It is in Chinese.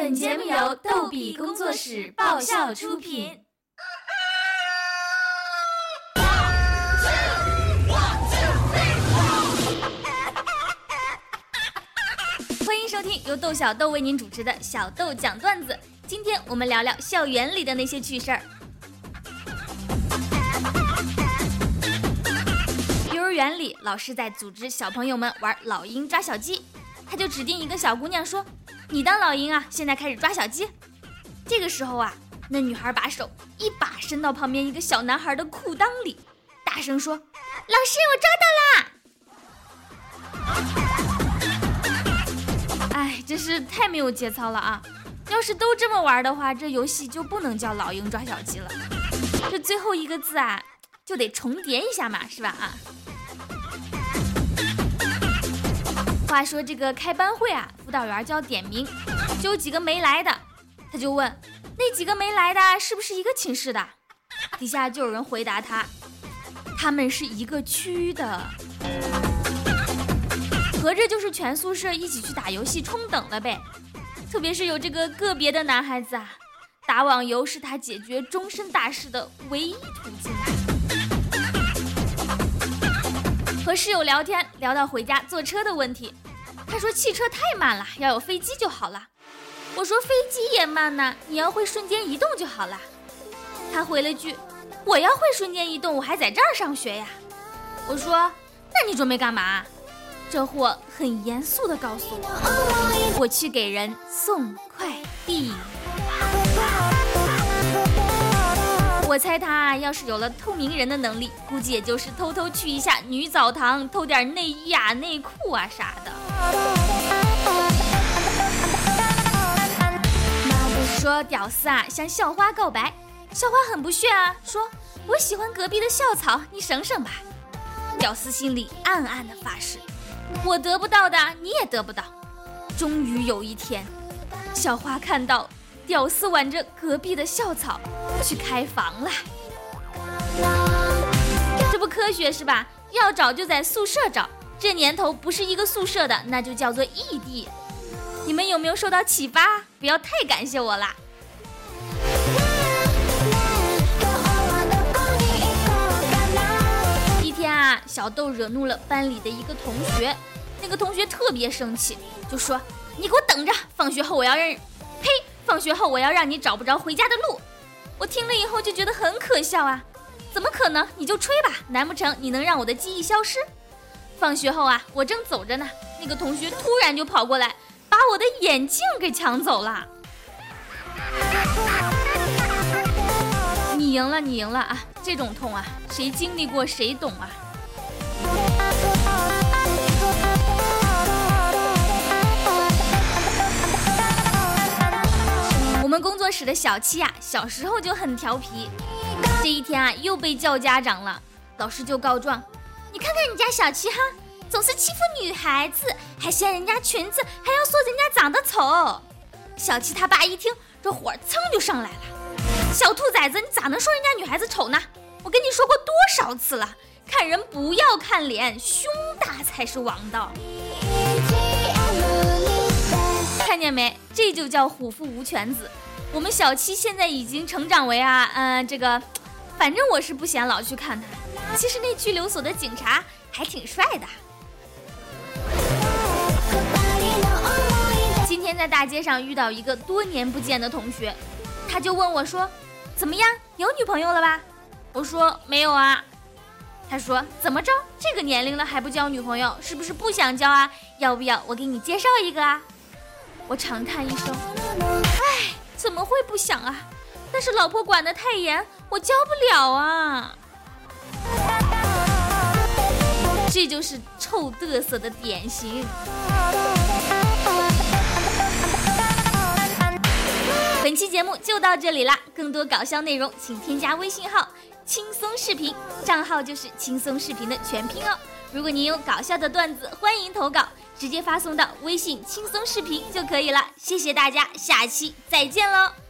本节目由逗比工作室爆笑出品。欢迎收听由豆小豆为您主持的小豆讲段子。今天我们聊聊校园里的那些趣事儿。幼儿园里，老师在组织小朋友们玩老鹰抓小鸡，他就指定一个小姑娘说：“你当老鹰啊，现在开始抓小鸡。”这个时候啊，那女孩把手一把伸到旁边一个小男孩的裤裆里，大声说：“老师，我抓到啦！”哎，真是太没有节操了啊！要是都这么玩的话，这游戏就不能叫老鹰抓小鸡了。这最后一个字啊，就得重叠一下嘛，是吧？啊。话说这个开班会啊，辅导员叫点名，就有几个没来的，他就问那几个没来的是不是一个寝室的？底下就有人回答他，他们是一个区的，合着就是全宿舍一起去打游戏冲等了呗。特别是有这个个别的男孩子啊，打网游是他解决终身大事的唯一途径。和室友聊天，聊到回家坐车的问题，他说汽车太慢了，要有飞机就好了。我说飞机也慢呢，你要会瞬间移动就好了。他回了句，我要会瞬间移动，我还在这儿上学呀。我说，那你准备干嘛？这货很严肃地告诉我，我去给人送快递。我猜他要是有了透明人的能力，估计也就是偷偷去一下女澡堂，偷点内衣啊、内裤啊啥的。说屌丝啊向校花告白，校花很不屑啊，说我喜欢隔壁的校草，你省省吧。屌丝心里暗暗的发誓，我得不到的你也得不到。终于有一天，校花看到。屌丝挽着隔壁的校草去开房了，这不科学是吧？要找就在宿舍找，这年头不是一个宿舍的，那就叫做异地。你们有没有受到启发？不要太感谢我啦。一天啊，小豆惹怒了班里的一个同学，那个同学特别生气，就说：“你给我等着，放学后我要让……！”放学后我要让你找不着回家的路，我听了以后就觉得很可笑啊！怎么可能？你就吹吧，难不成你能让我的记忆消失？放学后啊，我正走着呢，那个同学突然就跑过来，把我的眼镜给抢走了。你赢了，你赢了啊！这种痛啊，谁经历过谁懂啊！我们工作室的小七啊，小时候就很调皮。这一天啊，又被叫家长了。老师就告状：“你看看你家小七哈，总是欺负女孩子，还掀人家裙子，还要说人家长得丑。”小七他爸一听，这火蹭就上来了：“小兔崽子，你咋能说人家女孩子丑呢？我跟你说过多少次了，看人不要看脸，胸大才是王道。”看见没？这就叫虎父无犬子。我们小七现在已经成长为啊，嗯，这个，反正我是不嫌老去看他。其实那拘留所的警察还挺帅的。今天在大街上遇到一个多年不见的同学，他就问我说：“怎么样，有女朋友了吧？”我说：“没有啊。”他说：“怎么着？这个年龄了还不交女朋友，是不是不想交啊？要不要我给你介绍一个啊？”我长叹一声，唉，怎么会不想啊？但是老婆管得太严，我教不了啊。这就是臭嘚瑟的典型。本期节目就到这里啦，更多搞笑内容请添加微信号“轻松视频”，账号就是“轻松视频”的全拼哦。如果您有搞笑的段子，欢迎投稿。直接发送到微信轻松视频就可以了，谢谢大家，下期再见喽。